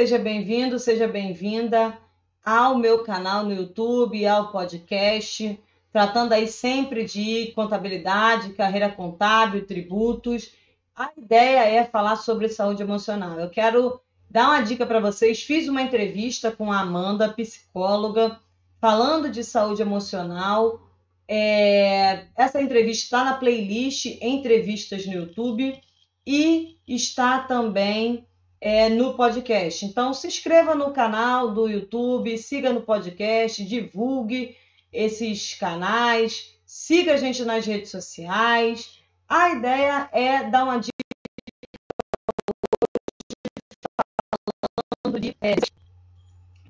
seja bem-vindo, seja bem-vinda ao meu canal no YouTube, ao podcast, tratando aí sempre de contabilidade, carreira contábil, tributos. A ideia é falar sobre saúde emocional. Eu quero dar uma dica para vocês. Fiz uma entrevista com a Amanda, psicóloga, falando de saúde emocional. É... Essa entrevista está na playlist Entrevistas no YouTube e está também é, no podcast. Então, se inscreva no canal do YouTube, siga no podcast, divulgue esses canais, siga a gente nas redes sociais. A ideia é dar uma dica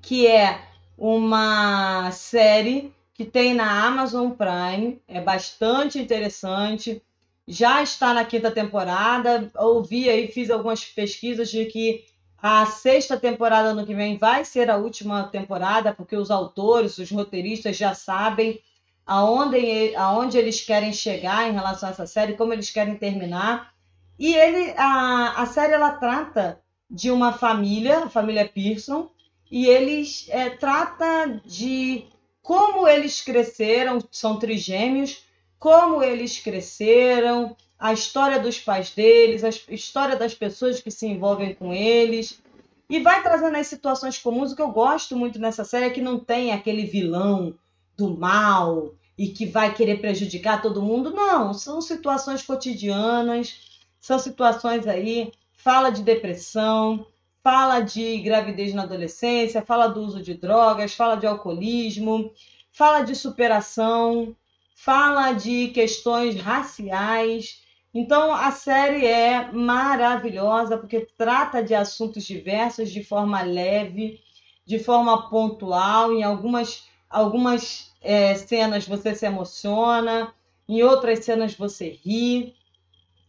que é uma série que tem na Amazon Prime, é bastante interessante já está na quinta temporada. Ouvi aí, fiz algumas pesquisas de que a sexta temporada no que vem vai ser a última temporada, porque os autores, os roteiristas já sabem aonde, aonde eles querem chegar em relação a essa série, como eles querem terminar. E ele, a, a série ela trata de uma família, a família Pearson, e eles é, trata de como eles cresceram, são trigêmeos, como eles cresceram, a história dos pais deles, a história das pessoas que se envolvem com eles. E vai trazendo as situações comuns. O que eu gosto muito nessa série é que não tem aquele vilão do mal e que vai querer prejudicar todo mundo. Não, são situações cotidianas, são situações aí. Fala de depressão, fala de gravidez na adolescência, fala do uso de drogas, fala de alcoolismo, fala de superação, fala de questões raciais. Então a série é maravilhosa porque trata de assuntos diversos de forma leve, de forma pontual. Em algumas, algumas é, cenas você se emociona, em outras cenas você ri.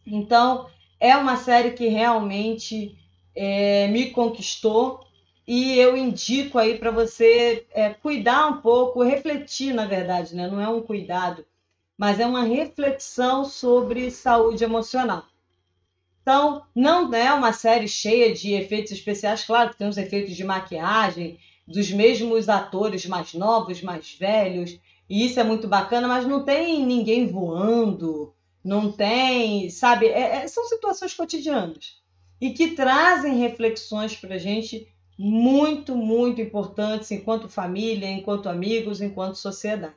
Então é uma série que realmente é, me conquistou e eu indico aí para você é, cuidar um pouco, refletir, na verdade, né? não é um cuidado, mas é uma reflexão sobre saúde emocional. Então, não é uma série cheia de efeitos especiais, claro que tem os efeitos de maquiagem, dos mesmos atores mais novos, mais velhos, e isso é muito bacana, mas não tem ninguém voando, não tem, sabe? É, é, são situações cotidianas e que trazem reflexões para a gente muito, muito importantes enquanto família, enquanto amigos, enquanto sociedade.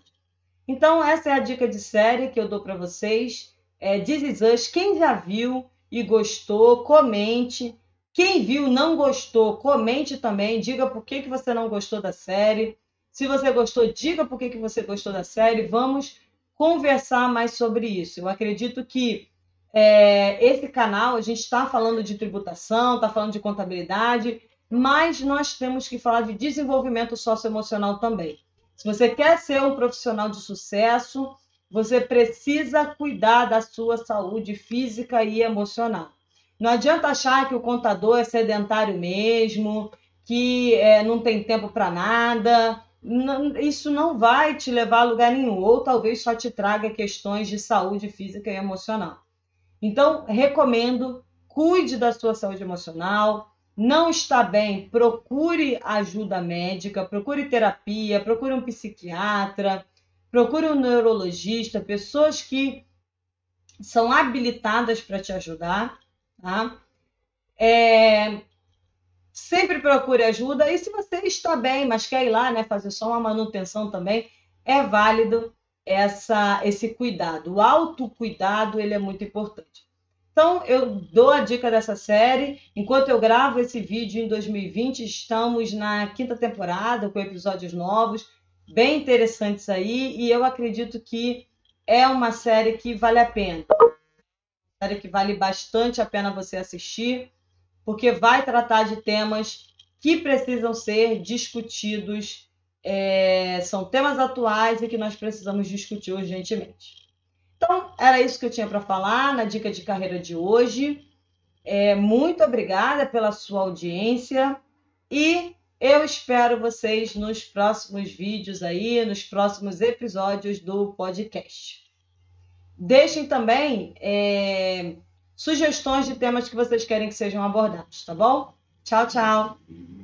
Então, essa é a dica de série que eu dou para vocês. É This Is Us. Quem já viu e gostou, comente. Quem viu não gostou, comente também. Diga por que, que você não gostou da série. Se você gostou, diga por que, que você gostou da série. Vamos conversar mais sobre isso. Eu acredito que é, esse canal, a gente está falando de tributação, está falando de contabilidade, mas nós temos que falar de desenvolvimento socioemocional também. Se você quer ser um profissional de sucesso, você precisa cuidar da sua saúde física e emocional. Não adianta achar que o contador é sedentário mesmo, que é, não tem tempo para nada. Não, isso não vai te levar a lugar nenhum, ou talvez só te traga questões de saúde física e emocional. Então, recomendo, cuide da sua saúde emocional, não está bem, procure ajuda médica, procure terapia, procure um psiquiatra, procure um neurologista, pessoas que são habilitadas para te ajudar, tá? É, sempre procure ajuda e se você está bem, mas quer ir lá, né, fazer só uma manutenção também, é válido essa esse cuidado. O autocuidado, ele é muito importante. Então, eu dou a dica dessa série. Enquanto eu gravo esse vídeo em 2020, estamos na quinta temporada com episódios novos, bem interessantes aí, e eu acredito que é uma série que vale a pena. Uma série que vale bastante a pena você assistir, porque vai tratar de temas que precisam ser discutidos, é, são temas atuais e que nós precisamos discutir urgentemente. Então, era isso que eu tinha para falar na dica de carreira de hoje. É, muito obrigada pela sua audiência e eu espero vocês nos próximos vídeos aí, nos próximos episódios do podcast. Deixem também é, sugestões de temas que vocês querem que sejam abordados, tá bom? Tchau, tchau!